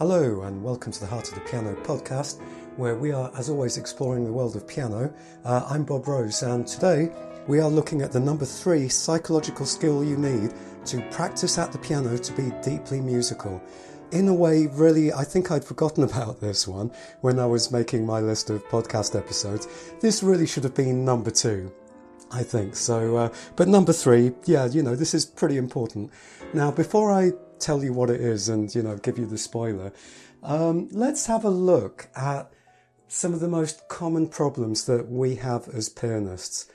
Hello, and welcome to the Heart of the Piano podcast, where we are, as always, exploring the world of piano. Uh, I'm Bob Rose, and today we are looking at the number three psychological skill you need to practice at the piano to be deeply musical. In a way, really, I think I'd forgotten about this one when I was making my list of podcast episodes. This really should have been number two. I think so. Uh, but number three, yeah, you know, this is pretty important. Now, before I tell you what it is and, you know, give you the spoiler, um, let's have a look at some of the most common problems that we have as pianists.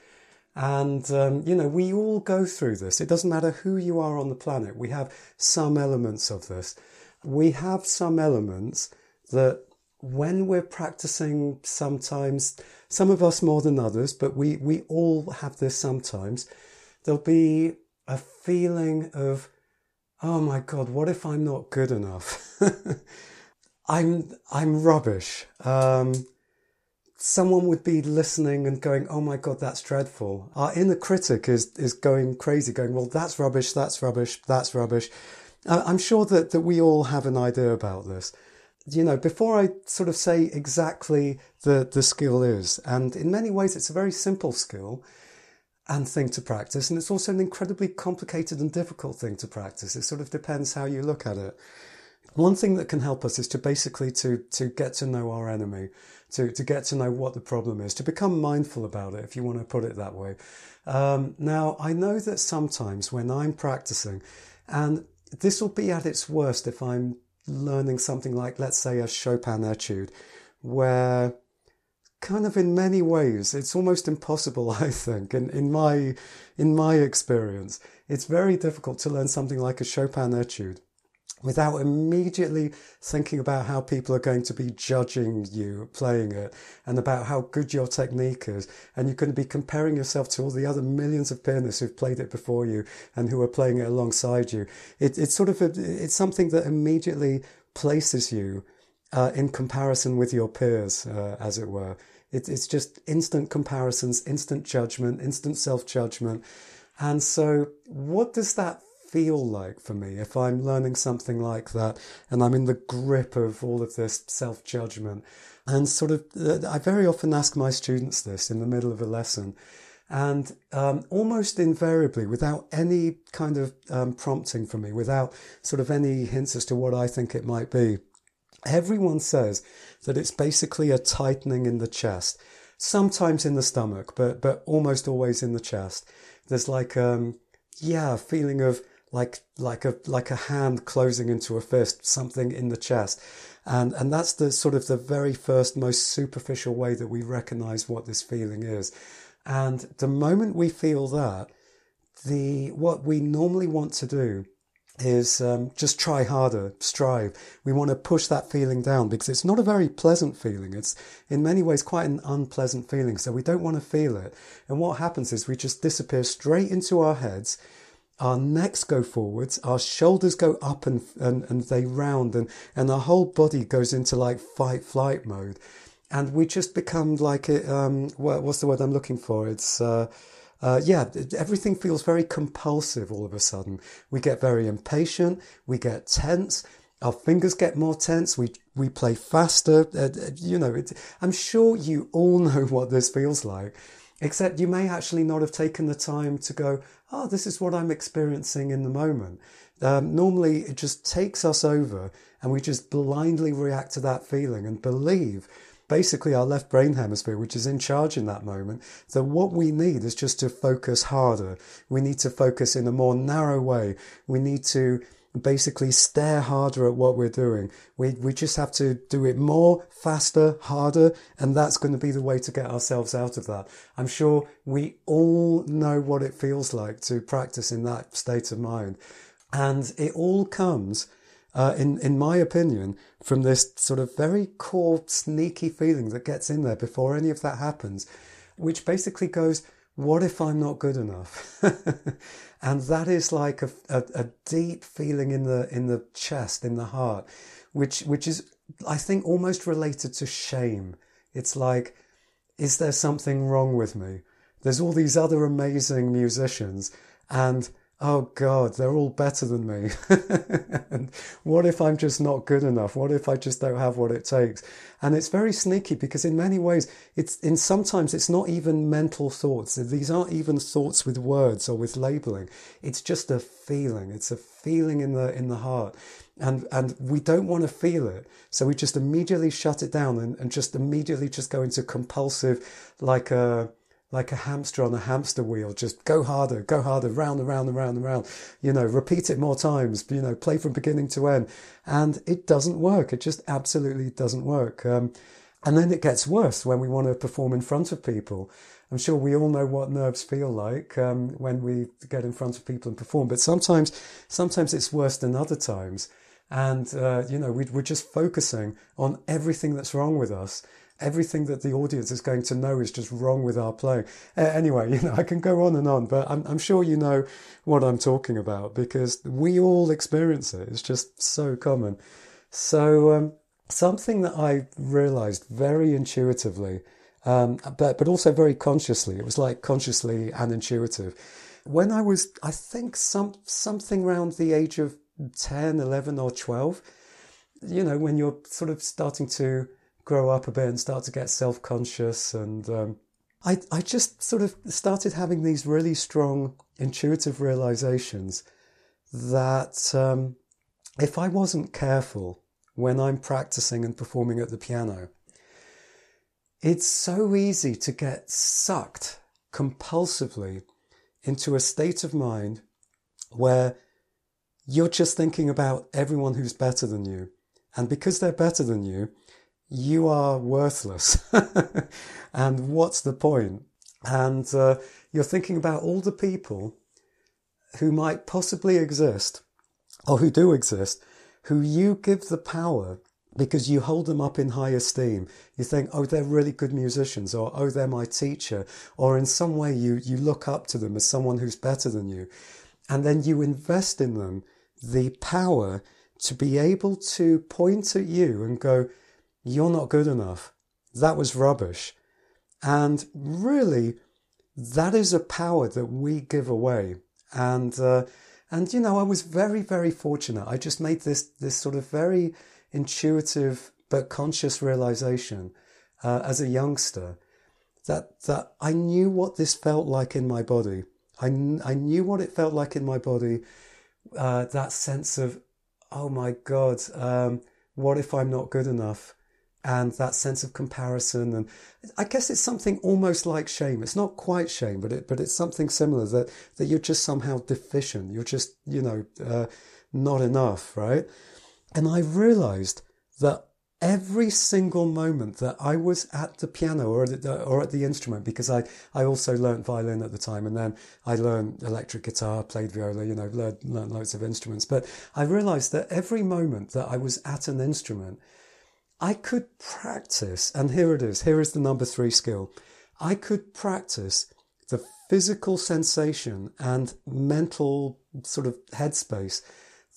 And, um, you know, we all go through this. It doesn't matter who you are on the planet. We have some elements of this. We have some elements that when we're practicing sometimes, some of us more than others, but we, we all have this sometimes, there'll be a feeling of, oh my God, what if I'm not good enough? I'm, I'm rubbish. Um, someone would be listening and going, oh my God, that's dreadful. Our inner critic is, is going crazy, going, well, that's rubbish, that's rubbish, that's rubbish. Uh, I'm sure that, that we all have an idea about this you know, before I sort of say exactly the, the skill is, and in many ways it's a very simple skill and thing to practice, and it's also an incredibly complicated and difficult thing to practice. It sort of depends how you look at it. One thing that can help us is to basically to, to get to know our enemy, to, to get to know what the problem is, to become mindful about it, if you want to put it that way. Um, now, I know that sometimes when I'm practicing, and this will be at its worst if I'm learning something like, let's say, a Chopin etude, where kind of in many ways it's almost impossible, I think, in, in my in my experience, it's very difficult to learn something like a Chopin etude without immediately thinking about how people are going to be judging you playing it and about how good your technique is. And you're going to be comparing yourself to all the other millions of pianists who've played it before you and who are playing it alongside you. It, it's sort of, a, it's something that immediately places you uh, in comparison with your peers, uh, as it were. It, it's just instant comparisons, instant judgment, instant self judgment. And so, what does that feel like for me if I'm learning something like that and I'm in the grip of all of this self judgment. And sort of, uh, I very often ask my students this in the middle of a lesson. And um, almost invariably, without any kind of um, prompting from me, without sort of any hints as to what I think it might be, everyone says that it's basically a tightening in the chest, sometimes in the stomach, but but almost always in the chest. There's like um, yeah, feeling of like like a like a hand closing into a fist, something in the chest. And and that's the sort of the very first most superficial way that we recognize what this feeling is. And the moment we feel that, the what we normally want to do is um, just try harder, strive. We want to push that feeling down because it's not a very pleasant feeling. It's in many ways quite an unpleasant feeling. So we don't want to feel it. And what happens is we just disappear straight into our heads our necks go forwards, our shoulders go up and, and, and they round and, and our whole body goes into like fight flight mode. And we just become like, it, um, what, what's the word I'm looking for? It's, uh, uh, yeah, everything feels very compulsive all of a sudden. We get very impatient. We get tense. Our fingers get more tense. We, we play faster. Uh, you know, it, I'm sure you all know what this feels like. Except you may actually not have taken the time to go, oh, this is what I'm experiencing in the moment. Um, normally, it just takes us over and we just blindly react to that feeling and believe basically our left brain hemisphere, which is in charge in that moment, that what we need is just to focus harder. We need to focus in a more narrow way. We need to basically stare harder at what we're doing. We, we just have to do it more, faster, harder, and that's going to be the way to get ourselves out of that. I'm sure we all know what it feels like to practice in that state of mind. And it all comes, uh, in, in my opinion, from this sort of very core, sneaky feeling that gets in there before any of that happens, which basically goes, what if I'm not good enough? and that is like a, a, a, deep feeling in the in the chest, in the heart, which which is I think almost related to shame. It's like, is there something wrong with me? There's all these other amazing musicians, and oh God, they're all better than me. and what if I'm just not good enough? What if I just don't have what it takes? And it's very sneaky because in many ways, it's in sometimes it's not even mental thoughts. These aren't even thoughts with words or with labeling. It's just a feeling. It's a feeling in the in the heart. And and we don't want to feel it. So we just immediately shut it down and, and just immediately just go into compulsive like a like a hamster on a hamster wheel. Just go harder, go harder, round and round and round and round. You know, repeat it more times. You know, play from beginning to end, and it doesn't work. It just absolutely doesn't work. Um, and then it gets worse when we want to perform in front of people. I'm sure we all know what nerves feel like um, when we get in front of people and perform, but sometimes, sometimes it's worse than other times. And, uh, you know, we, we're just focusing on everything that's wrong with us everything that the audience is going to know is just wrong with our playing. Anyway, you know, I can go on and on, but I'm, I'm sure you know what I'm talking about because we all experience it. It's just so common. So, um, something that I realized very intuitively, um, but, but also very consciously, it was like consciously and intuitive. When I was, I think, some, something around the age of 10, 11, or 12, you know, when you're sort of starting to grow up a bit and start to get self conscious. And um, I, I just sort of started having these really strong intuitive realizations that um, if I wasn't careful when I'm practicing and performing at the piano, it's so easy to get sucked compulsively into a state of mind where you're just thinking about everyone who's better than you. And because they're better than you, you are worthless. and what's the point? And uh, you're thinking about all the people who might possibly exist or who do exist, who you give the power because you hold them up in high esteem. You think, oh, they're really good musicians, or oh, they're my teacher, or in some way you, you look up to them as someone who's better than you. And then you invest in them the power to be able to point at you and go, you're not good enough. That was rubbish. And really, that is a power that we give away. And, uh, and, you know, I was very, very fortunate. I just made this, this sort of very intuitive but conscious realization uh, as a youngster that, that I knew what this felt like in my body. I, I knew what it felt like in my body. Uh, that sense of, oh my God, um, what if I'm not good enough? And that sense of comparison and I guess it's something almost like shame. It's not quite shame, but it but it's something similar that that you're just somehow deficient. You're just you know uh, not enough, right? And I realized that every single moment that I was at the piano or at the, or at the instrument, because I, I also learned violin at the time and then I learned electric guitar, played viola, you know, learned, learned loads of instruments. But I realized that every moment that I was at an instrument, I could practice, and here it is, here is the number three skill. I could practice the physical sensation and mental sort of headspace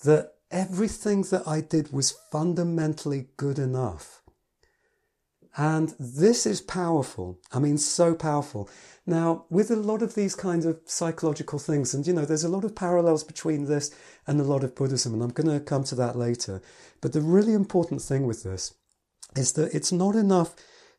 that everything that I did was fundamentally good enough. And this is powerful. I mean, so powerful. Now, with a lot of these kinds of psychological things, and you know, there's a lot of parallels between this and a lot of Buddhism, and I'm going to come to that later. But the really important thing with this is that it's not enough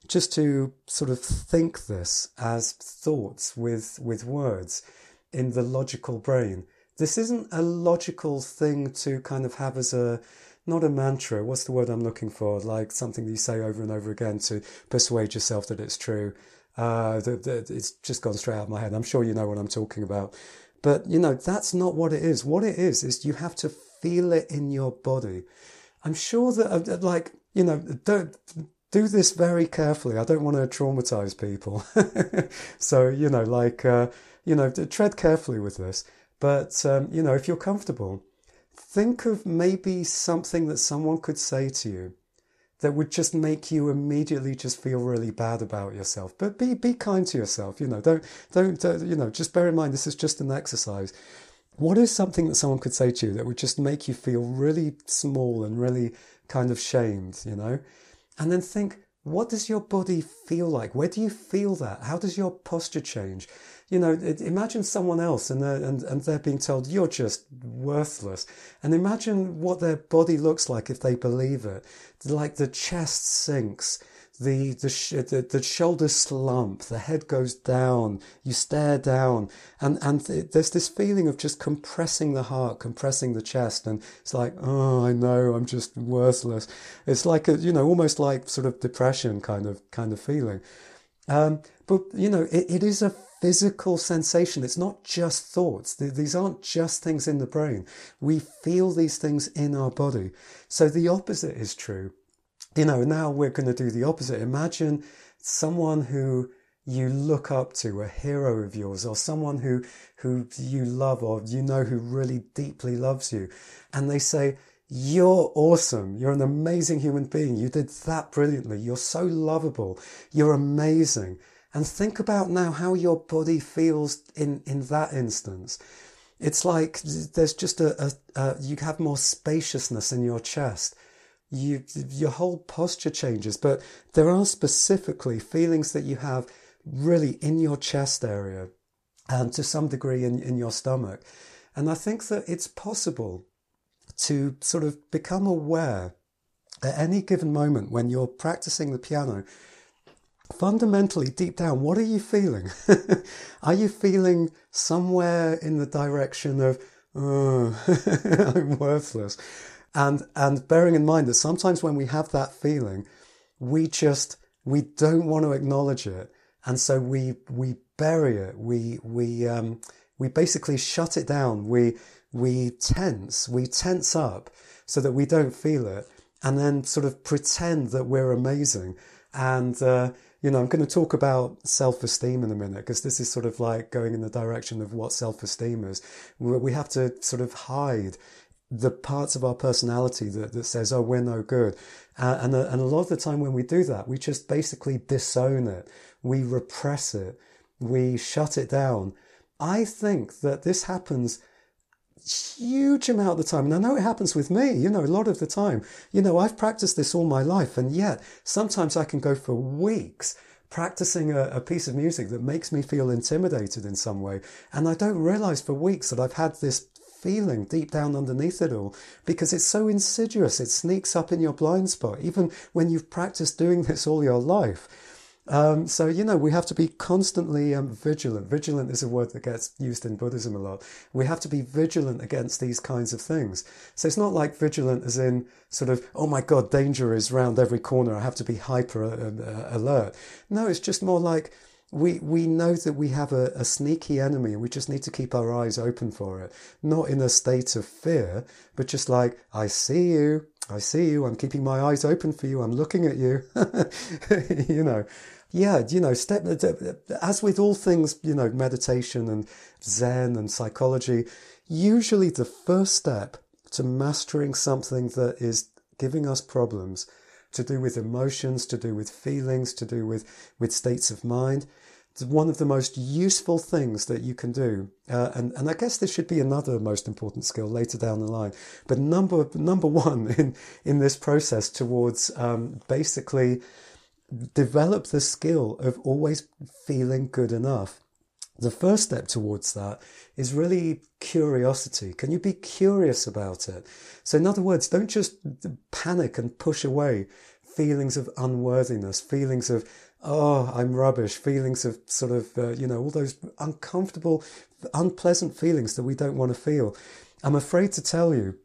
just to sort of think this as thoughts with, with words in the logical brain. This isn't a logical thing to kind of have as a, not a mantra. What's the word I'm looking for? Like something that you say over and over again to persuade yourself that it's true. Uh, that, that it's just gone straight out of my head. I'm sure you know what I'm talking about. But, you know, that's not what it is. What it is, is you have to feel it in your body. I'm sure that, uh, like, you know, don't do this very carefully. I don't want to traumatize people. so, you know, like, uh, you know, tread carefully with this. But, um, you know, if you're comfortable, think of maybe something that someone could say to you that would just make you immediately just feel really bad about yourself. But be, be kind to yourself. You know, don't, don't, uh, you know, just bear in mind, this is just an exercise. What is something that someone could say to you that would just make you feel really small and really kind of shamed, you know? And then think, what does your body feel like? Where do you feel that? How does your posture change? You know, imagine someone else and they're, and, and they're being told you're just worthless. And imagine what their body looks like if they believe it. Like the chest sinks the the, the, the shoulders slump, the head goes down, you stare down, and and th- there's this feeling of just compressing the heart, compressing the chest, and it's like, oh, I know, I'm just worthless. It's like a you know almost like sort of depression kind of kind of feeling. Um, but you know, it, it is a physical sensation. It's not just thoughts. These aren't just things in the brain. We feel these things in our body. So the opposite is true you know, now we're going to do the opposite. Imagine someone who you look up to, a hero of yours, or someone who, who you love, or you know who really deeply loves you. And they say, you're awesome. You're an amazing human being. You did that brilliantly. You're so lovable. You're amazing. And think about now how your body feels in, in that instance. It's like there's just a, a, a you have more spaciousness in your chest you your whole posture changes. But there are specifically feelings that you have really in your chest area and to some degree in, in your stomach. And I think that it's possible to sort of become aware at any given moment when you're practicing the piano. Fundamentally, deep down, what are you feeling? are you feeling somewhere in the direction of, oh, I'm worthless? And, and bearing in mind that sometimes when we have that feeling, we just, we don't want to acknowledge it. And so we, we bury it. We, we, um, we basically shut it down. We, we tense, we tense up so that we don't feel it and then sort of pretend that we're amazing. And, uh, you know, I'm going to talk about self esteem in a minute because this is sort of like going in the direction of what self esteem is. We have to sort of hide the parts of our personality that, that says, oh, we're no good. Uh, and, uh, and a lot of the time when we do that, we just basically disown it. We repress it. We shut it down. I think that this happens huge amount of the time. And I know it happens with me, you know, a lot of the time. You know, I've practiced this all my life. And yet sometimes I can go for weeks practicing a, a, piece of music that makes me feel intimidated in some way. And I don't realize for weeks that I've had this feeling deep down underneath it all because it's so insidious. It sneaks up in your blind spot, even when you've practiced doing this all your life. Um, so, you know, we have to be constantly um, vigilant. Vigilant is a word that gets used in Buddhism a lot. We have to be vigilant against these kinds of things. So it's not like vigilant as in sort of, oh my God, danger is round every corner. I have to be hyper uh, uh alert. No, it's just more like, we we know that we have a, a sneaky enemy and we just need to keep our eyes open for it not in a state of fear but just like i see you i see you i'm keeping my eyes open for you i'm looking at you you know yeah you know step uh, uh, as with all things you know meditation and zen and psychology usually the first step to mastering something that is giving us problems to do with emotions, to do with feelings, to do with, with states of mind. It's one of the most useful things that you can do. Uh, and, and I guess this should be another most important skill later down the line. But number, number one in, in this process towards um, basically develop the skill of always feeling good enough. The first step towards that is really curiosity. Can you be curious about it? So, in other words, don't just panic and push away feelings of unworthiness, feelings of, oh, I'm rubbish, feelings of sort of, uh, you know, all those uncomfortable, unpleasant feelings that we don't want to feel. I'm afraid to tell you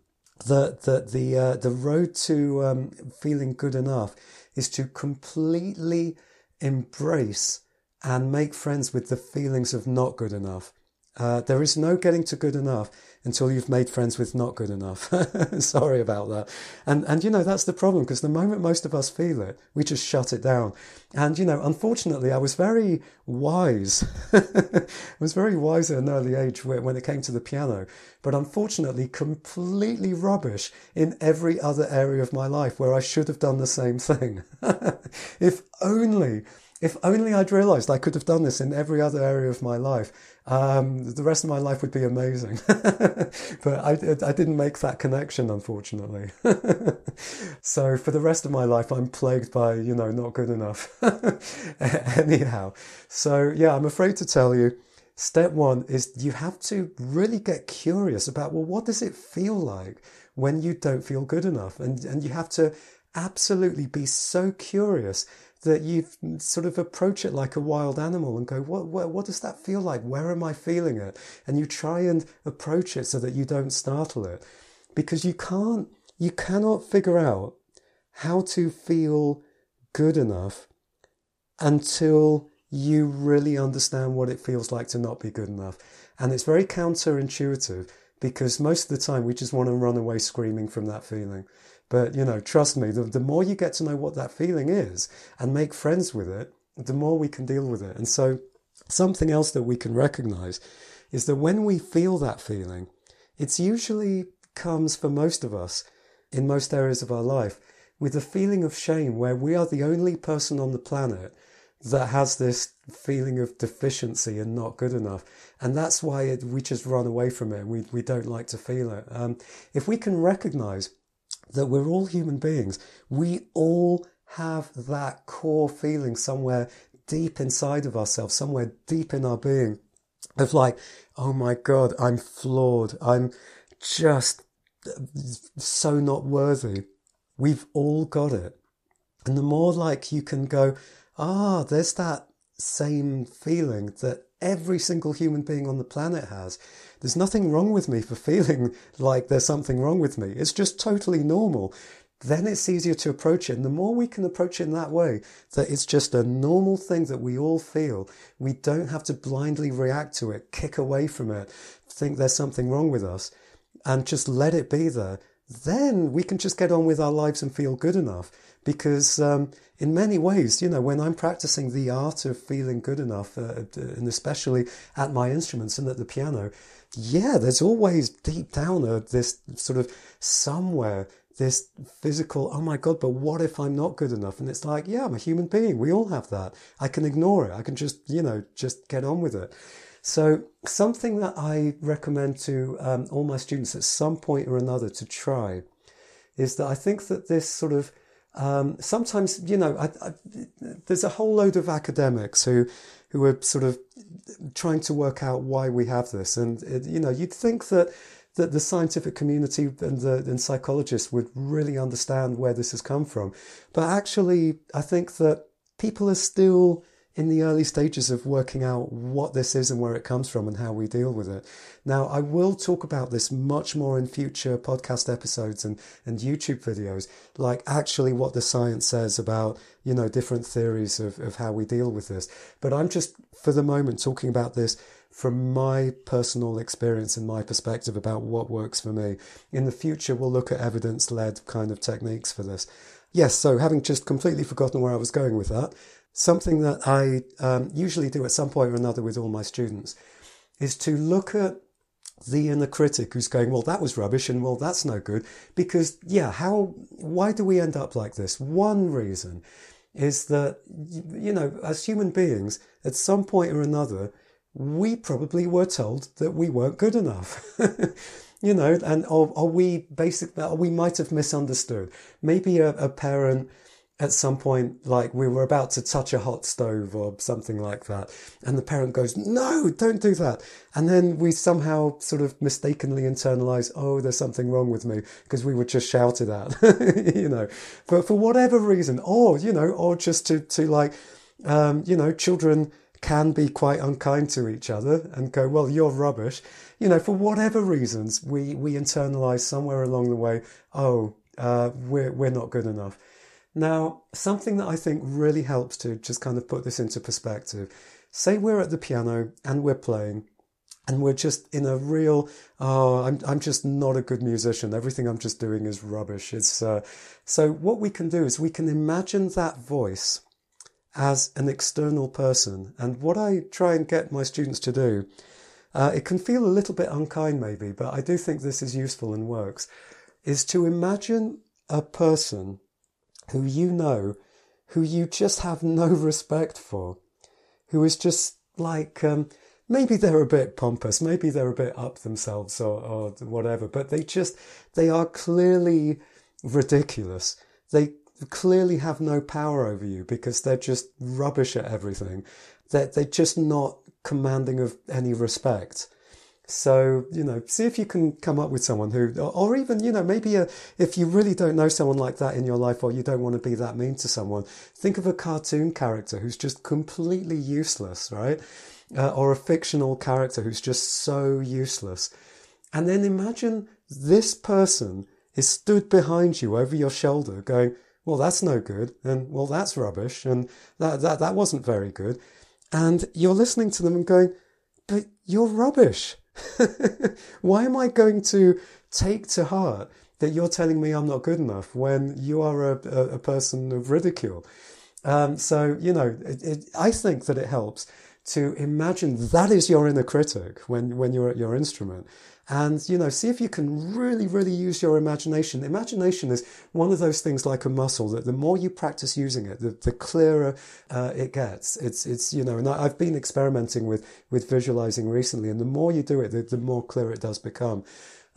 that, that the, uh, the road to um, feeling good enough is to completely embrace and make friends with the feelings of not good enough. Uh, there is no getting to good enough until you've made friends with not good enough. Sorry about that. And, and, you know, that's the problem because the moment most of us feel it, we just shut it down. And, you know, unfortunately, I was very wise. I was very wise at an early age when it came to the piano, but unfortunately, completely rubbish in every other area of my life where I should have done the same thing. if only if only I'd realized I could have done this in every other area of my life. Um, the rest of my life would be amazing. but I, I didn't make that connection, unfortunately. so for the rest of my life, I'm plagued by, you know, not good enough. Anyhow, so yeah, I'm afraid to tell you, step one is you have to really get curious about, well, what does it feel like when you don't feel good enough? And, and you have to absolutely be so curious that you sort of approach it like a wild animal and go, what, what, what does that feel like? Where am I feeling it? And you try and approach it so that you don't startle it. Because you can't, you cannot figure out how to feel good enough until you really understand what it feels like to not be good enough. And it's very counterintuitive because most of the time we just want to run away screaming from that feeling. But, you know, trust me, the, the more you get to know what that feeling is and make friends with it, the more we can deal with it. And so, something else that we can recognize is that when we feel that feeling, it's usually comes for most of us in most areas of our life with a feeling of shame where we are the only person on the planet that has this feeling of deficiency and not good enough. And that's why it, we just run away from it. We, we don't like to feel it. Um, if we can recognize that we're all human beings. We all have that core feeling somewhere deep inside of ourselves, somewhere deep in our being of like, oh my God, I'm flawed. I'm just so not worthy. We've all got it. And the more like you can go, ah, there's that same feeling that every single human being on the planet has. There's nothing wrong with me for feeling like there's something wrong with me. It's just totally normal. Then it's easier to approach it. And the more we can approach it in that way, that it's just a normal thing that we all feel, we don't have to blindly react to it, kick away from it, think there's something wrong with us, and just let it be there. Then we can just get on with our lives and feel good enough because um, in many ways, you know, when I'm practicing the art of feeling good enough, uh, and especially at my instruments and at the piano, yeah, there's always deep down uh, this sort of somewhere this physical, oh my God, but what if I'm not good enough? And it's like, yeah, I'm a human being. We all have that. I can ignore it. I can just, you know, just get on with it. So something that I recommend to um, all my students at some point or another to try is that I think that this sort of um, sometimes, you know, I, I, there's a whole load of academics who who are sort of trying to work out why we have this, and you know, you'd think that that the scientific community and the and psychologists would really understand where this has come from, but actually, I think that people are still in the early stages of working out what this is and where it comes from and how we deal with it. Now, I will talk about this much more in future podcast episodes and, and YouTube videos, like actually what the science says about, you know, different theories of, of how we deal with this. But I'm just, for the moment, talking about this from my personal experience and my perspective about what works for me. In the future, we'll look at evidence led kind of techniques for this. Yes, so having just completely forgotten where I was going with that, something that I um, usually do at some point or another with all my students is to look at the inner critic who's going, well, that was rubbish and well, that's no good. Because, yeah, how, why do we end up like this? One reason is that, you know, as human beings, at some point or another, we probably were told that we weren't good enough. you know, and or we basically, we might have misunderstood. Maybe a, a parent at some point, like we were about to touch a hot stove or something like that. And the parent goes, no, don't do that. And then we somehow sort of mistakenly internalize, oh, there's something wrong with me because we were just shouted at, you know, but for whatever reason, or, you know, or just to, to like, um, you know, children can be quite unkind to each other and go, well, you're rubbish. You know, for whatever reasons, we, we internalize somewhere along the way, oh, uh, we're, we're not good enough. Now, something that I think really helps to just kind of put this into perspective. Say we're at the piano and we're playing and we're just in a real oh i'm, I'm just not a good musician. Everything i'm just doing is rubbish. It's uh, so what we can do is we can imagine that voice as an external person. And what i try and get my students to do uh, it can feel a little bit unkind maybe but i do think this is useful and works is to imagine a person who you know who you just have no respect for, who is just like, um, maybe they're a bit pompous, maybe they're a bit up themselves or, or whatever, but they just, they are clearly ridiculous. They clearly have no power over you because they're just rubbish at everything. They're, they're just not commanding of any respect. So, you know, see if you can come up with someone who, or even, you know, maybe a, if you really don't know someone like that in your life or you don't want to be that mean to someone, think of a cartoon character who's just completely useless, right? Uh, or a fictional character who's just so useless. And then imagine this person is stood behind you over your shoulder going, well, that's no good. And well, that's rubbish. And that, that, that wasn't very good. And you're listening to them and going, but you're rubbish. Why am I going to take to heart that you're telling me I'm not good enough when you are a, a, a person of ridicule? Um, so, you know, it, it, I think that it helps to imagine that is your inner critic when, when you're at your instrument and you know see if you can really really use your imagination. Imagination is one of those things like a muscle that the more you practice using it the, the clearer uh, it gets. It's it's you know and I, have been experimenting with with visualizing recently and the more you do it the, the more clear it does become.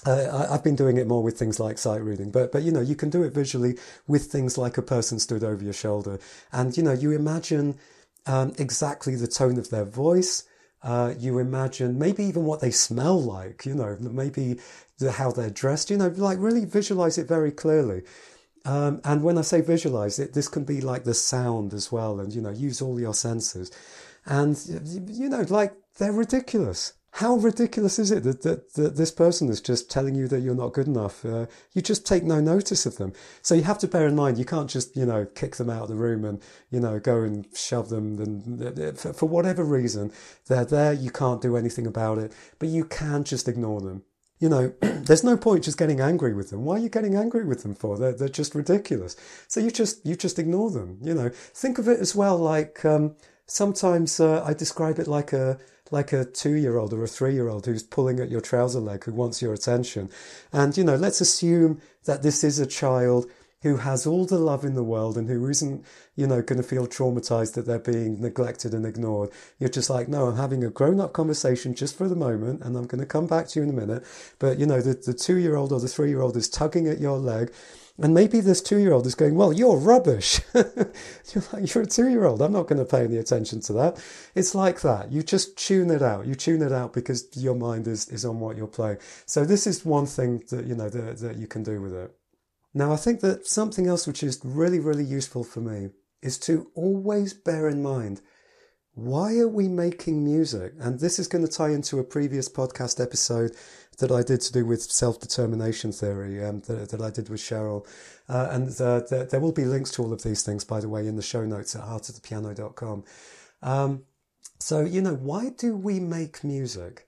Uh, I, have been doing it more with things like sight reading, but but you know you can do it visually with things like a person stood over your shoulder, and you know you imagine um, exactly the tone of their voice, uh, you imagine maybe even what they smell like, you know, maybe the, how they're dressed, you know, like really visualize it very clearly. Um, and when I say visualize it, this can be like the sound as well, and you know, use all your senses. And you know, like they're ridiculous. How ridiculous is it that, that, that, this person is just telling you that you're not good enough? Uh, you just take no notice of them. So you have to bear in mind, you can't just, you know, kick them out of the room and, you know, go and shove them. And for, for whatever reason, they're there. You can't do anything about it, but you can just ignore them. You know, there's no point just getting angry with them. Why are you getting angry with them for? They're, they're just ridiculous. So you just, you just ignore them. You know, think of it as well like, um, sometimes uh, I describe it like a, like a two year old or a three year old who's pulling at your trouser leg who wants your attention. And, you know, let's assume that this is a child who has all the love in the world and who isn't, you know, going to feel traumatized that they're being neglected and ignored. You're just like, no, I'm having a grown up conversation just for the moment and I'm going to come back to you in a minute. But, you know, the, the two year old or the three year old is tugging at your leg and maybe this two year old is going, Well, you're rubbish. you're, like, you're a two year old. I'm not going to pay any attention to that. It's like that. You just tune it out. You tune it out because your mind is, is on what you're playing. So, this is one thing that, you know, that, that you can do with it. Now, I think that something else which is really, really useful for me is to always bear in mind why are we making music? And this is going to tie into a previous podcast episode that I did to do with self determination theory um, that, that I did with Cheryl. Uh, and uh, there, there, will be links to all of these things, by the way, in the show notes at heartofthepiano.com. Um, so, you know, why do we make music?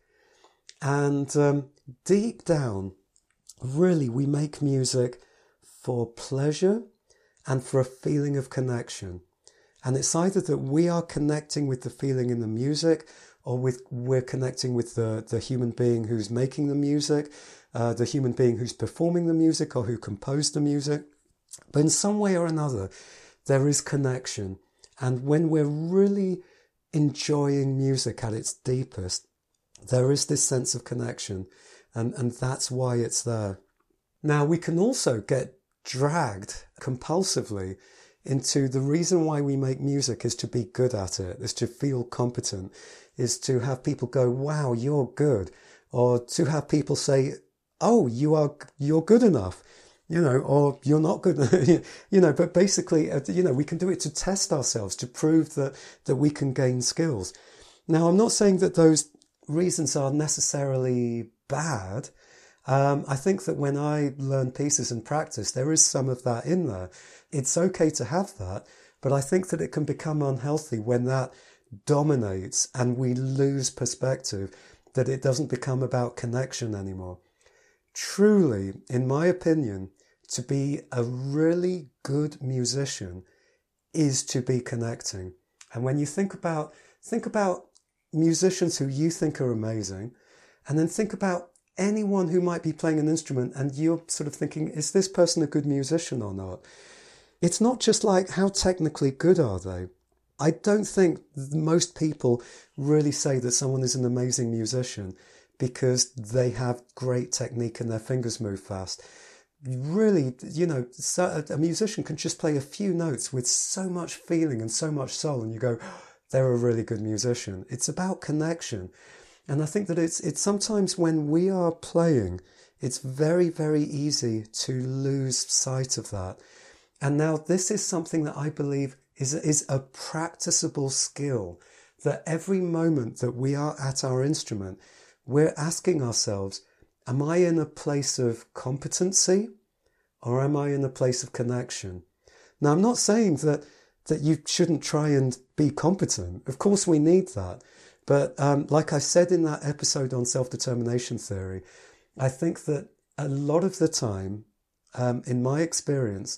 And um, deep down, really, we make music for pleasure and for a feeling of connection. And it's either that we are connecting with the feeling in the music or with we're connecting with the, the human being who's making the music, uh, the human being who's performing the music or who composed the music. But in some way or another, there is connection. And when we're really enjoying music at its deepest, there is this sense of connection. And, and that's why it's there. Now, we can also get dragged compulsively into the reason why we make music is to be good at it, is to feel competent, is to have people go, wow, you're good. Or to have people say, oh, you are, you're good enough, you know, or you're not good, you know, but basically, uh, you know, we can do it to test ourselves, to prove that, that we can gain skills. Now, I'm not saying that those reasons are necessarily bad. Um, I think that when I learn pieces and practice, there is some of that in there. It's okay to have that, but I think that it can become unhealthy when that dominates and we lose perspective, that it doesn't become about connection anymore. Truly, in my opinion, to be a really good musician is to be connecting. And when you think about, think about musicians who you think are amazing, and then think about anyone who might be playing an instrument and you're sort of thinking, is this person a good musician or not? it's not just like how technically good are they. I don't think most people really say that someone is an amazing musician because they have great technique and their fingers move fast. Really, you know, a musician can just play a few notes with so much feeling and so much soul, and you go, they're a really good musician. It's about connection. And I think that it's, it's sometimes when we are playing, it's very, very easy to lose sight of that. And now this is something that I believe is, is a practicable skill that every moment that we are at our instrument, we're asking ourselves, am I in a place of competency or am I in a place of connection? Now, I'm not saying that, that you shouldn't try and be competent. Of course, we need that. But um, like I said in that episode on self determination theory, I think that a lot of the time, um, in my experience,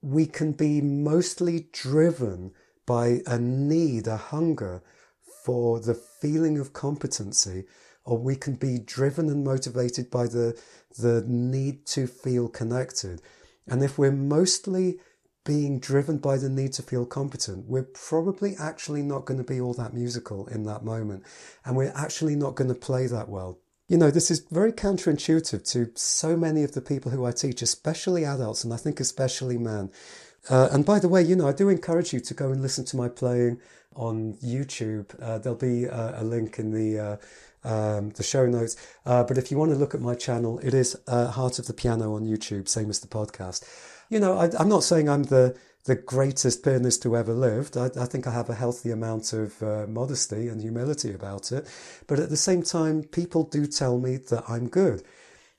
we can be mostly driven by a need, a hunger for the feeling of competency, or we can be driven and motivated by the, the need to feel connected. And if we're mostly being driven by the need to feel competent, we're probably actually not going to be all that musical in that moment. And we're actually not going to play that well. You know, this is very counterintuitive to so many of the people who I teach, especially adults, and I think especially men. Uh, and by the way, you know, I do encourage you to go and listen to my playing on YouTube. Uh, there'll be a, a, link in the uh, um, the show notes. Uh, but if you want to look at my channel, it is uh, Heart of the Piano on YouTube, same as the podcast. You know, I, I'm not saying I'm the the greatest pianist who ever lived. I, I, think I have a healthy amount of uh, modesty and humility about it. But at the same time, people do tell me that I'm good.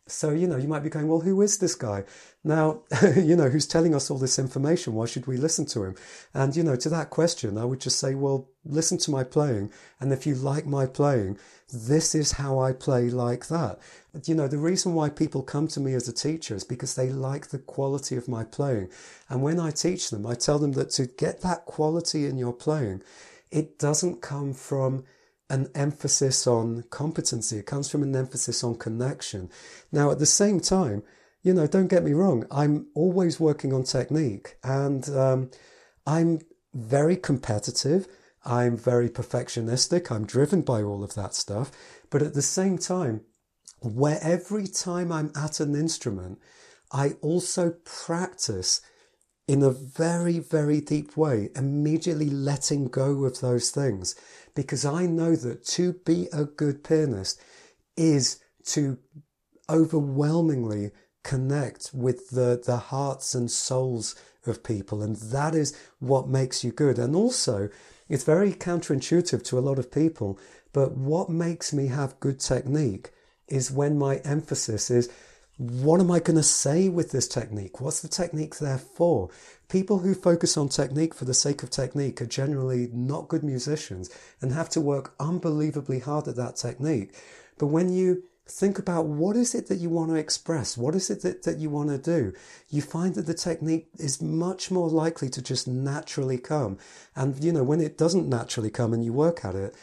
So, you know, you might be going, well, who is this guy? Now, you know, who's telling us all this information? Why should we listen to him? And, you know, to that question, I would just say, well, listen to my playing. And if you like my playing, this is how I play like that. You know, the reason why people come to me as a teacher is because they like the quality of my playing. And when I teach them, I tell them that to get that quality in your playing, it doesn't come from an emphasis on competency. It comes from an emphasis on connection. Now, at the same time, you know, don't get me wrong, I'm always working on technique and um, I'm very competitive. I'm very perfectionistic. I'm driven by all of that stuff. But at the same time, where every time I'm at an instrument, I also practice in a very, very deep way, immediately letting go of those things. Because I know that to be a good pianist is to overwhelmingly connect with the, the hearts and souls of people. And that is what makes you good. And also, it's very counterintuitive to a lot of people, but what makes me have good technique is when my emphasis is what am I going to say with this technique? What's the technique there for? People who focus on technique for the sake of technique are generally not good musicians and have to work unbelievably hard at that technique. But when you think about what is it that you want to express? What is it that, that you want to do? You find that the technique is much more likely to just naturally come. And, you know, when it doesn't naturally come and you work at it,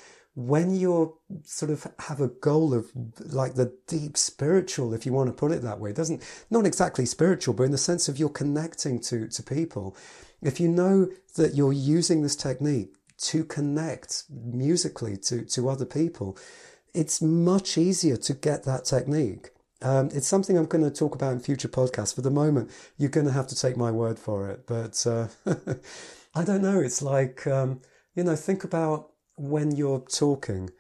when you're sort of have a goal of like the deep spiritual, if you want to put it that way, doesn't, not exactly spiritual, but in the sense of you're connecting to, to people. If you know that you're using this technique to connect musically to, to other people, it's much easier to get that technique. Um, it's something I'm going to talk about in future podcasts. For the moment, you're going to have to take my word for it. But uh, I don't know. It's like, um, you know, think about when you're talking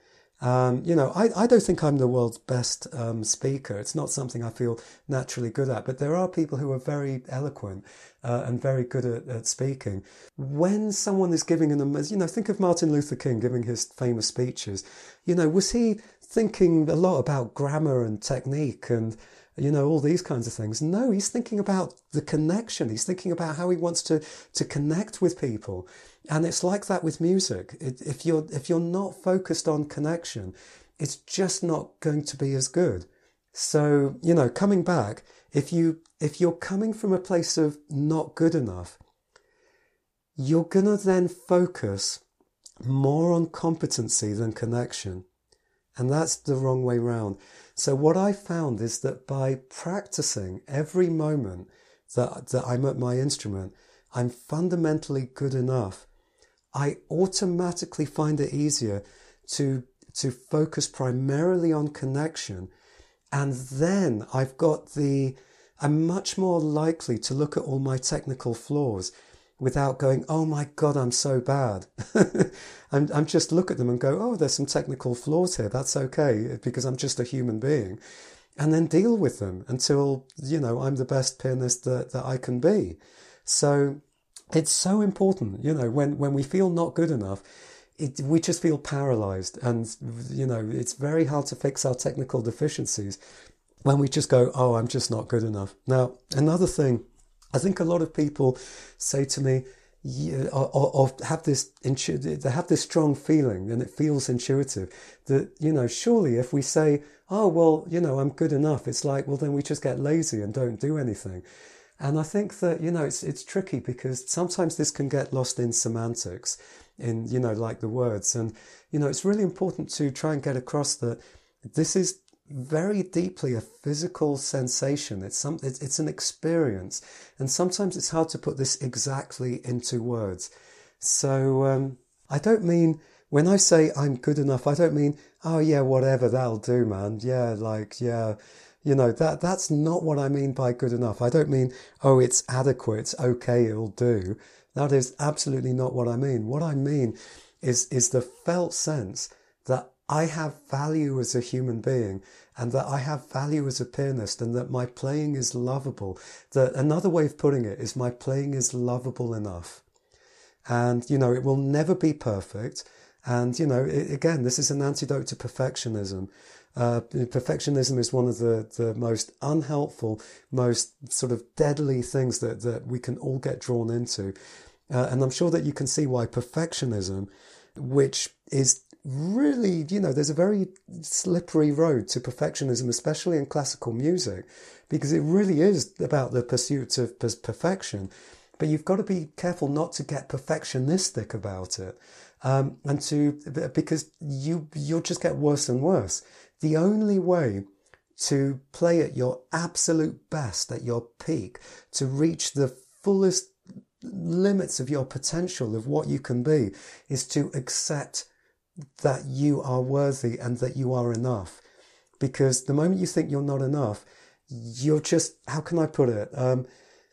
um, you know, I, I don't think I'm the world's best um, speaker. It's not something I feel naturally good at, but there are people who are very eloquent uh, and very good at, at, speaking. When someone is giving an, you know, think of Martin Luther King giving his famous speeches. You know, was he thinking a lot about grammar and technique and you know, all these kinds of things. No, he's thinking about the connection. He's thinking about how he wants to, to connect with people. And it's like that with music. It, if you're, if you're not focused on connection, it's just not going to be as good. So, you know, coming back, if you, if you're coming from a place of not good enough, you're to then focus more on competency than connection. And that's the wrong way round. So what I found is that by practicing every moment that, that I'm at my instrument, I'm fundamentally good enough, I automatically find it easier to, to focus primarily on connection. And then I've got the, I'm much more likely to look at all my technical flaws without going, oh my God, I'm so bad. I'm, I'm just look at them and go, oh, there's some technical flaws here. That's okay because I'm just a human being. And then deal with them until, you know, I'm the best pianist that, that I can be. So it's so important, you know, when, when we feel not good enough, it, we just feel paralyzed and, you know, it's very hard to fix our technical deficiencies when we just go, oh, I'm just not good enough. Now, another thing, I think a lot of people say to me, or, uh, uh, uh, or, have this they have this strong feeling and it feels intuitive that you know surely if we say oh well you know i'm good enough it's like well then we just get lazy and don't do anything. And i think that you know it's it's tricky because sometimes this can get lost in semantics in you know like the words. And you know it's really important to try and get across that this is very deeply a physical sensation. It's some, it's, it's an experience, and sometimes it's hard to put this exactly into words. So um, I don't mean when I say I'm good enough. I don't mean oh yeah, whatever that'll do, man. Yeah, like yeah, you know that that's not what I mean by good enough. I don't mean oh it's adequate, okay, it'll do. That is absolutely not what I mean. What I mean is is the felt sense that I have value as a human being and that I have value as a pianist and that my playing is lovable. That another way of putting it is my playing is lovable enough. And, you know, it will never be perfect. And, you know, it, again, this is an antidote to perfectionism. Uh, perfectionism is one of the, the most unhelpful, most sort of deadly things that, that we can all get drawn into. Uh, and I'm sure that you can see why perfectionism, which is really, you know, there's a very slippery road to perfectionism, especially in classical music, because it really is about the pursuit of perfection. But you've got to be careful not to get perfectionistic about it, um, and to because you you'll just get worse and worse. The only way to play at your absolute best, at your peak, to reach the fullest limits of your potential of what you can be, is to accept that you are worthy and that you are enough. Because the moment you think you're not enough, you're just, how can I put it? Um,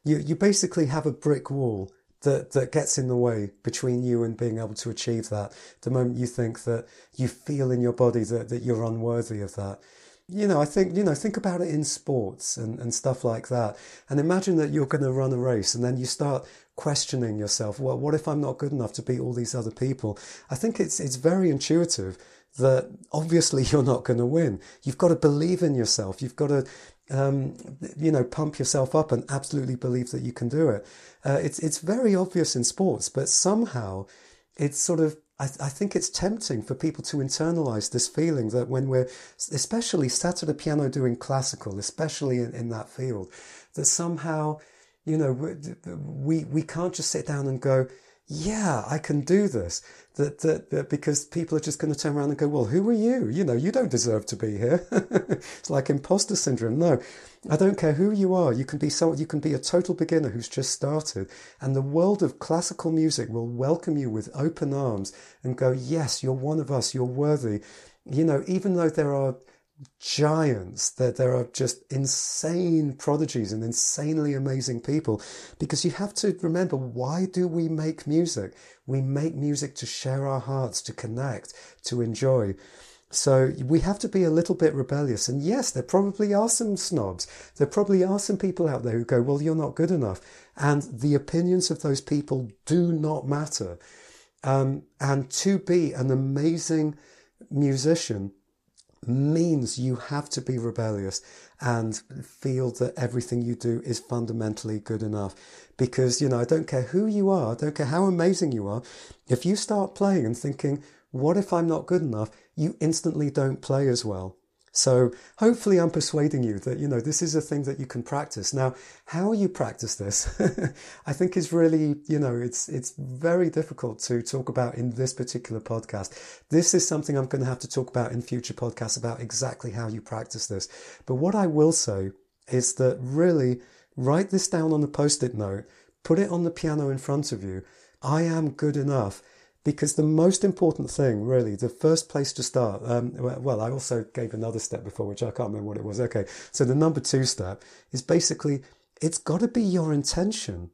you, you basically have a brick wall that, that gets in the way between you and being able to achieve that. The moment you think that you feel in your body that, that you're unworthy of that. You know, I think, you know, think about it in sports and, and stuff like that. And imagine that you're going to run a race and then you start questioning yourself. Well, what if I'm not good enough to beat all these other people? I think it's, it's very intuitive that obviously you're not going to win. You've got to believe in yourself. You've got to, um, you know, pump yourself up and absolutely believe that you can do it. Uh, it's, it's very obvious in sports, but somehow it's sort of, I, I think it's tempting for people to internalize this feeling that when we're, especially sat at a piano doing classical, especially in, in that field, that somehow you know, we, we can't just sit down and go, yeah, I can do this. That, that, that because people are just going to turn around and go, well, who are you? You know, you don't deserve to be here. it's like imposter syndrome. No, I don't care who you are. You can be so, you can be a total beginner who's just started and the world of classical music will welcome you with open arms and go, yes, you're one of us. You're worthy. You know, even though there are giants, that there are just insane prodigies and insanely amazing people. Because you have to remember, why do we make music? We make music to share our hearts, to connect, to enjoy. So we have to be a little bit rebellious. And yes, there probably are some snobs. There probably are some people out there who go, well, you're not good enough. And the opinions of those people do not matter. Um, and to be an amazing musician, means you have to be rebellious and feel that everything you do is fundamentally good enough. Because, you know, I don't care who you are, I don't care how amazing you are, if you start playing and thinking, what if I'm not good enough? You instantly don't play as well. So hopefully I'm persuading you that, you know, this is a thing that you can practice. Now, how you practice this, I think is really, you know, it's, it's very difficult to talk about in this particular podcast. This is something I'm going to have to talk about in future podcasts about exactly how you practice this. But what I will say is that really write this down on a post-it note, put it on the piano in front of you. I am good enough because the most important thing, really, the first place to start, um, well, I also gave another step before, which I can't remember what it was. Okay, so the number two step is basically it's got to be your intention.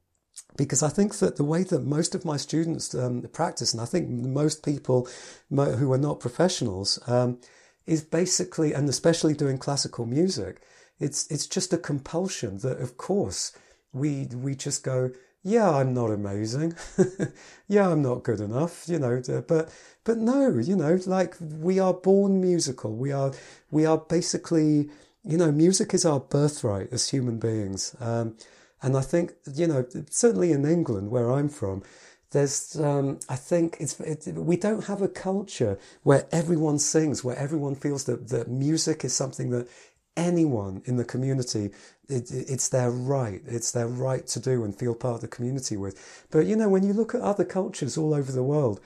Because I think that the way that most of my students um, practice, and I think most people who are not professionals, um, is basically, and especially doing classical music, it's it's just a compulsion that, of course, we we just go, yeah, I'm not amazing. yeah, I'm not good enough, you know, but, but no, you know, like we are born musical. We are, we are basically, you know, music is our birthright as human beings. Um, and I think, you know, certainly in England, where I'm from, there's, um, I think it's, it, we don't have a culture where everyone sings, where everyone feels that, that music is something that anyone in the community, it, it's their right. It's their right to do and feel part of the community with. But you know, when you look at other cultures all over the world,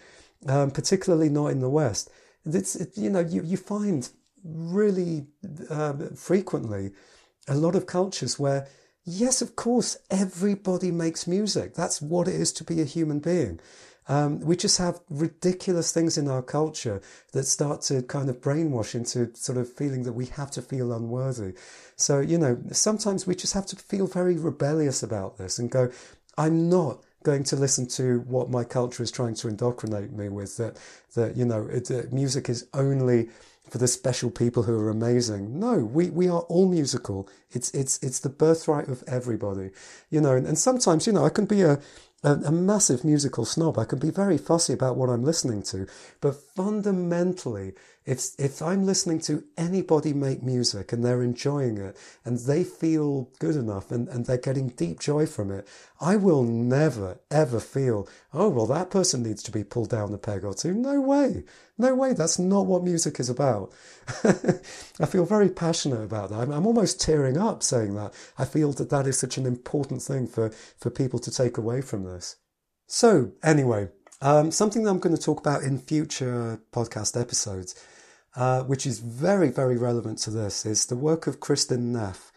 um, particularly not in the West, it's it, you know you you find really um, frequently a lot of cultures where yes, of course, everybody makes music. That's what it is to be a human being. Um, we just have ridiculous things in our culture that start to kind of brainwash into sort of feeling that we have to feel unworthy. So, you know, sometimes we just have to feel very rebellious about this and go, I'm not going to listen to what my culture is trying to indoctrinate me with that, that, you know, it, uh, music is only for the special people who are amazing. No, we, we are all musical. It's, it's, it's the birthright of everybody, you know, and, and sometimes, you know, I can be a, a, a, massive musical snob. I can be very fussy about what I'm listening to, but fundamentally, if if I'm listening to anybody make music and they're enjoying it and they feel good enough and, and they're getting deep joy from it, I will never ever feel, oh well that person needs to be pulled down a peg or two. No way. No way, that's not what music is about. I feel very passionate about that. I'm, I'm, almost tearing up saying that. I feel that that is such an important thing for, for people to take away from this. So, anyway, um, something that I'm going to talk about in future podcast episodes, uh, which is very, very relevant to this, is the work of Kristin Neff.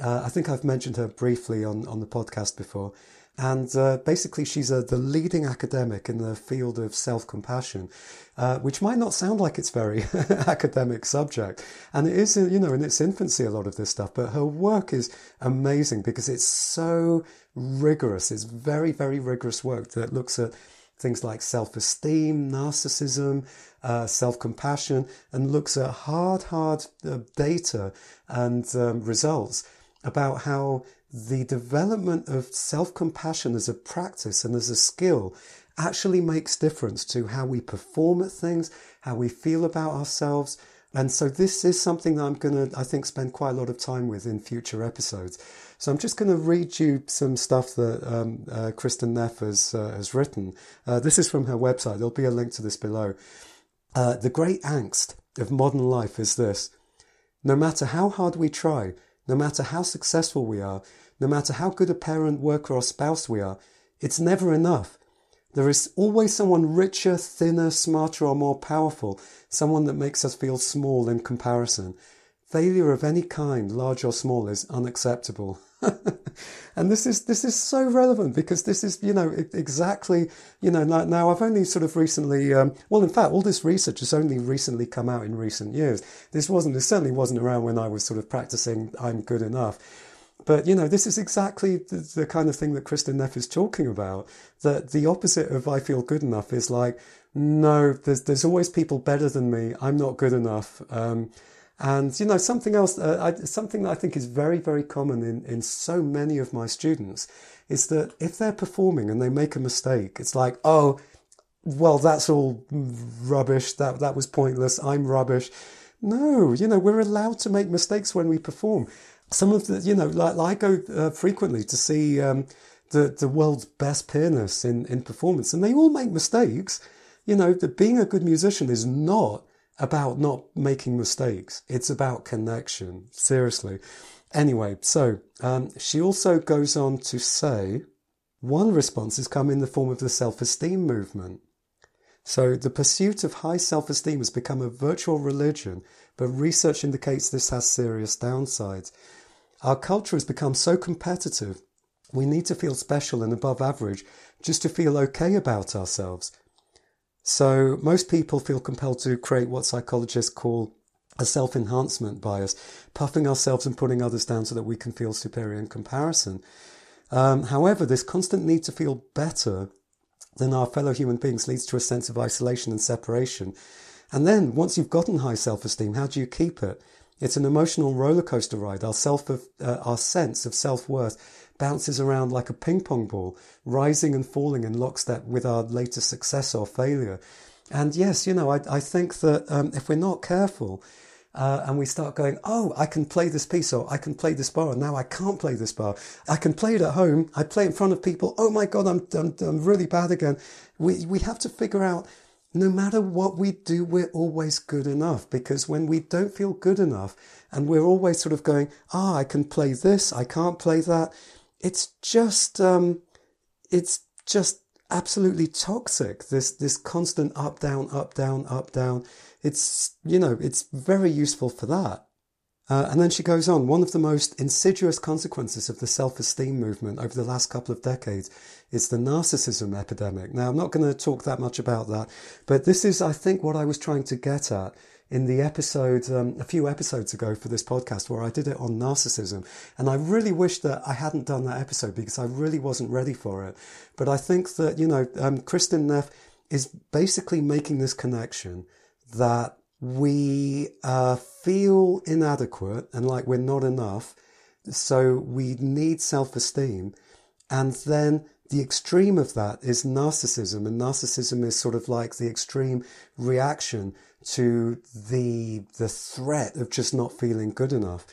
Uh, I think I've mentioned her briefly on, on the podcast before. And uh, basically, she's a, the leading academic in the field of self compassion, uh, which might not sound like it's very academic subject. And it is, you know, in its infancy, a lot of this stuff. But her work is amazing because it's so rigorous. It's very, very rigorous work that looks at things like self esteem, narcissism, uh, self compassion, and looks at hard, hard uh, data and um, results about how the development of self compassion as a practice and as a skill actually makes difference to how we perform at things, how we feel about ourselves. And so this is something that I'm going to, I think, spend quite a lot of time with in future episodes. So I'm just going to read you some stuff that um, uh, Kristin Neff has, uh, has written. Uh, this is from her website. There'll be a link to this below. Uh, the great angst of modern life is this. No matter how hard we try, no matter how successful we are, no matter how good a parent, worker, or spouse we are, it's never enough. There is always someone richer, thinner, smarter, or more powerful, someone that makes us feel small in comparison. Failure of any kind, large or small, is unacceptable. and this is this is so relevant because this is you know exactly you know now I've only sort of recently um, well in fact all this research has only recently come out in recent years. This wasn't this certainly wasn't around when I was sort of practicing I'm good enough. But you know, this is exactly the, the, kind of thing that Kristin Neff is talking about. That the opposite of I feel good enough is like, no, there's there's always people better than me. I'm not good enough. Um, and you know, something else, uh, I, something that I think is very very common in in so many of my students is that if they're performing and they make a mistake, it's like, oh, well, that's all rubbish. That that was pointless. I'm rubbish. No, you know, we're allowed to make mistakes when we perform some of the, you know, like, I go uh, frequently to see um, the the world's best pianists in in performance, and they all make mistakes. You know, the, being a good musician is not about not making mistakes. It's about connection. Seriously. Anyway, so um, she also goes on to say, one response has come in the form of the self-esteem movement. So the pursuit of high self-esteem has become a virtual religion, but research indicates this has serious downsides. Our culture has become so competitive We need to feel special and above average just to feel okay about ourselves. So most people feel compelled to create what psychologists call a self enhancement bias, puffing ourselves and putting others down so that we can feel superior in comparison. Um, however, this constant need to feel better than our fellow human beings leads to a sense of isolation and separation. And then once you've gotten high self esteem, how do you keep it? It's an emotional roller coaster ride. Our self of, uh, our sense of self worth bounces around like a ping pong ball, rising and falling in lockstep with our latest success or failure. And yes, you know, I, I think that um, if we're not careful, uh, and we start going, oh, I can play this piece or I can play this bar, and now I can't play this bar. I can play it at home. I play in front of people. Oh my God, I'm, I'm, I'm really bad again. We, we have to figure out no matter what we do, we're always good enough because when we don't feel good enough and we're always sort of going, ah, oh, I can play this, I can't play that. It's just, um, it's just absolutely toxic. This, this constant up, down, up, down, up, down. It's, you know, it's very useful for that. Uh, and then she goes on, one of the most insidious consequences of the self-esteem movement over the last couple of decades is the narcissism epidemic. Now, I'm not going to talk that much about that, but this is, I think, what I was trying to get at in the episode, um, a few episodes ago for this podcast where I did it on narcissism. And I really wish that I hadn't done that episode because I really wasn't ready for it. But I think that, you know, um, Kristin Neff is basically making this connection that we uh, feel inadequate and like we're not enough. So we need self esteem. And then the extreme of that is narcissism. And narcissism is sort of like the extreme reaction to the, the threat of just not feeling good enough.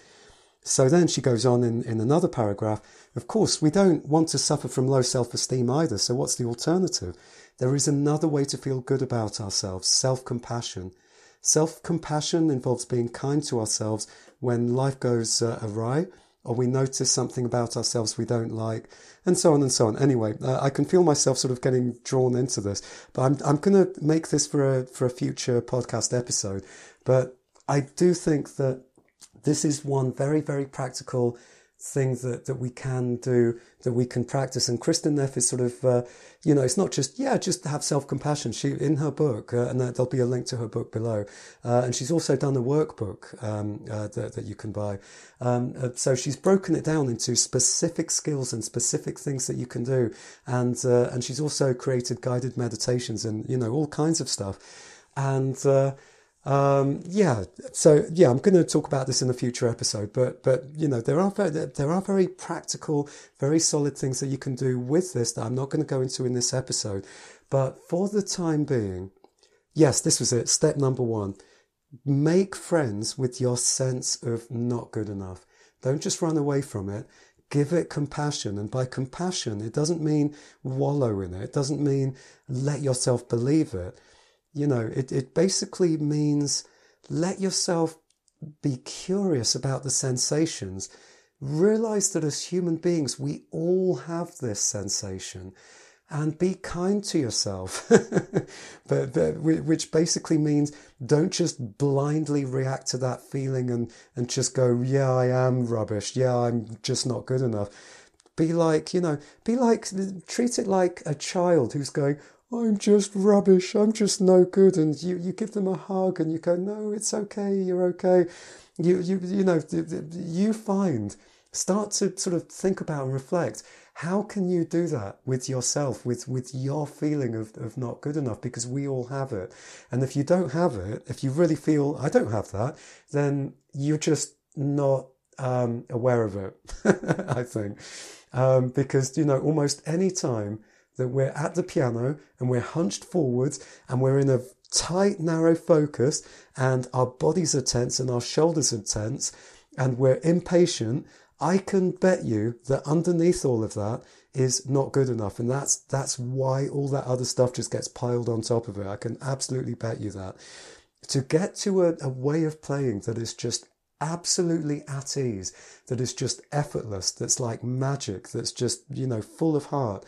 So then she goes on in, in another paragraph. Of course, we don't want to suffer from low self esteem either. So what's the alternative? There is another way to feel good about ourselves self compassion. Self compassion involves being kind to ourselves when life goes uh, awry or we notice something about ourselves we don't like, and so on and so on. Anyway, uh, I can feel myself sort of getting drawn into this, but I'm, I'm going to make this for a, for a future podcast episode. But I do think that this is one very, very practical things that, that we can do, that we can practice. And Kristin Neff is sort of, uh, you know, it's not just, yeah, just have self-compassion. She, in her book, uh, and there'll be a link to her book below. Uh, and she's also done a workbook, um, uh, that, that you can buy. Um, uh, so she's broken it down into specific skills and specific things that you can do. And, uh, and she's also created guided meditations and, you know, all kinds of stuff. And, um, yeah, so yeah, I'm going to talk about this in a future episode, but but you know there are very, there are very practical, very solid things that you can do with this that I'm not going to go into in this episode. But for the time being, yes, this was it. Step number one: make friends with your sense of not good enough. Don't just run away from it. Give it compassion, and by compassion, it doesn't mean wallow in it. It doesn't mean let yourself believe it you know, it, it basically means let yourself be curious about the sensations. Realize that as human beings, we all have this sensation and be kind to yourself. but, but, which basically means don't just blindly react to that feeling and, and just go, yeah, I am rubbish. Yeah, I'm just not good enough. Be like, you know, be like, treat it like a child who's going, I'm just rubbish. I'm just no good. And you, you give them a hug and you go, no, it's okay. You're okay. You, you, you know, you find, start to sort of think about and reflect. How can you do that with yourself, with, with your feeling of, of not good enough? Because we all have it. And if you don't have it, if you really feel, I don't have that, then you're just not um, aware of it, I think. Um, because, you know, almost any time that we're at the piano and we're hunched forwards and we're in a tight, narrow focus and our bodies are tense and our shoulders are tense and we're impatient, I can bet you that underneath all of that is not good enough. And that's, that's why all that other stuff just gets piled on top of it. I can absolutely bet you that. To get to a, a way of playing that is just absolutely at ease, that is just effortless, that's like magic, that's just, you know, full of heart,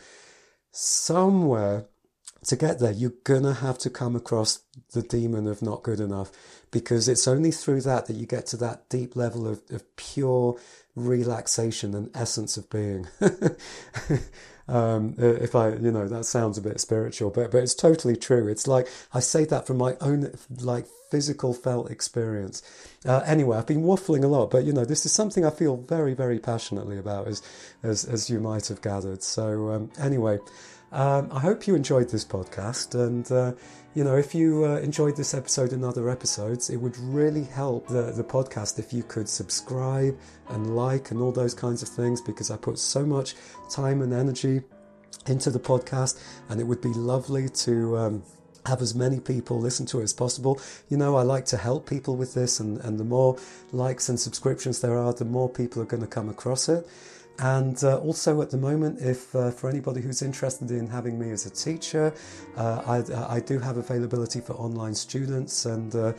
somewhere to get there, you're gonna have to come across the demon of not good enough because it's only through that that you get to that deep level of, of pure relaxation and essence of being. um, if I, you know, that sounds a bit spiritual, but but it's totally true. It's like I say that from my own like physical felt experience. Uh, anyway, I've been waffling a lot, but you know, this is something I feel very very passionately about, as as as you might have gathered. So um, anyway. Um, I hope you enjoyed this podcast, and uh, you know, if you uh, enjoyed this episode and other episodes, it would really help the, the podcast if you could subscribe and like and all those kinds of things because I put so much time and energy into the podcast, and it would be lovely to. Um, have as many people listen to it as possible. You know, I like to help people with this, and, and the more likes and subscriptions there are, the more people are going to come across it. And uh, also at the moment, if uh, for anybody who's interested in having me as a teacher, uh, I, I, do have availability for online students and uh,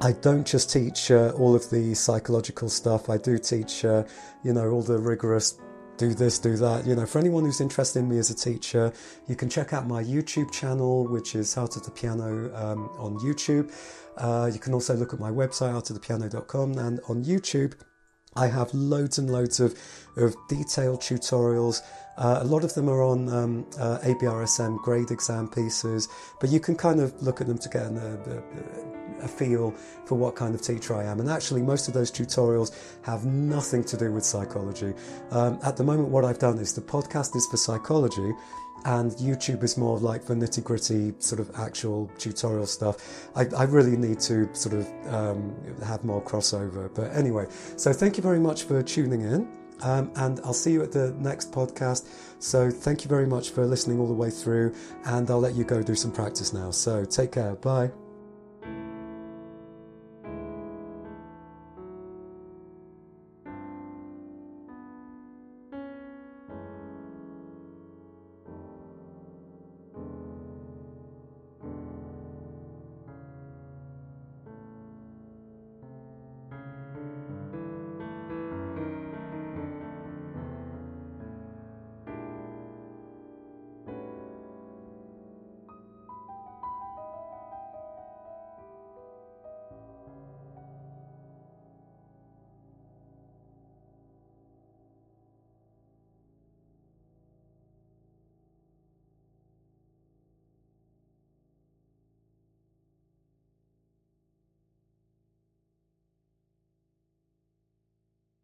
I don't just teach uh, all of the psychological stuff. I do teach, uh, you know, all the rigorous do this, do that. You know, for anyone who's interested in me as a teacher, you can check out my YouTube channel, which is Heart of the Piano um, on YouTube. you can also look at my website, heartofthepiano.com, and on YouTube. I have loads and loads of, of detailed tutorials. Uh, a lot of them are on um, uh, ABRSM grade exam pieces, but you can kind of look at them to get a, feel for what kind of teacher I am. And actually, most of those tutorials have nothing to do with psychology. Um, at the moment, what I've done is the podcast is for psychology, and YouTube is more like the nitty gritty sort of actual tutorial stuff. I, I really need to sort of um, have more crossover. But anyway, so thank you very much for tuning in. Um, and I'll see you at the next podcast. So thank you very much for listening all the way through, and I'll let you go do some practice now. So take care. Bye.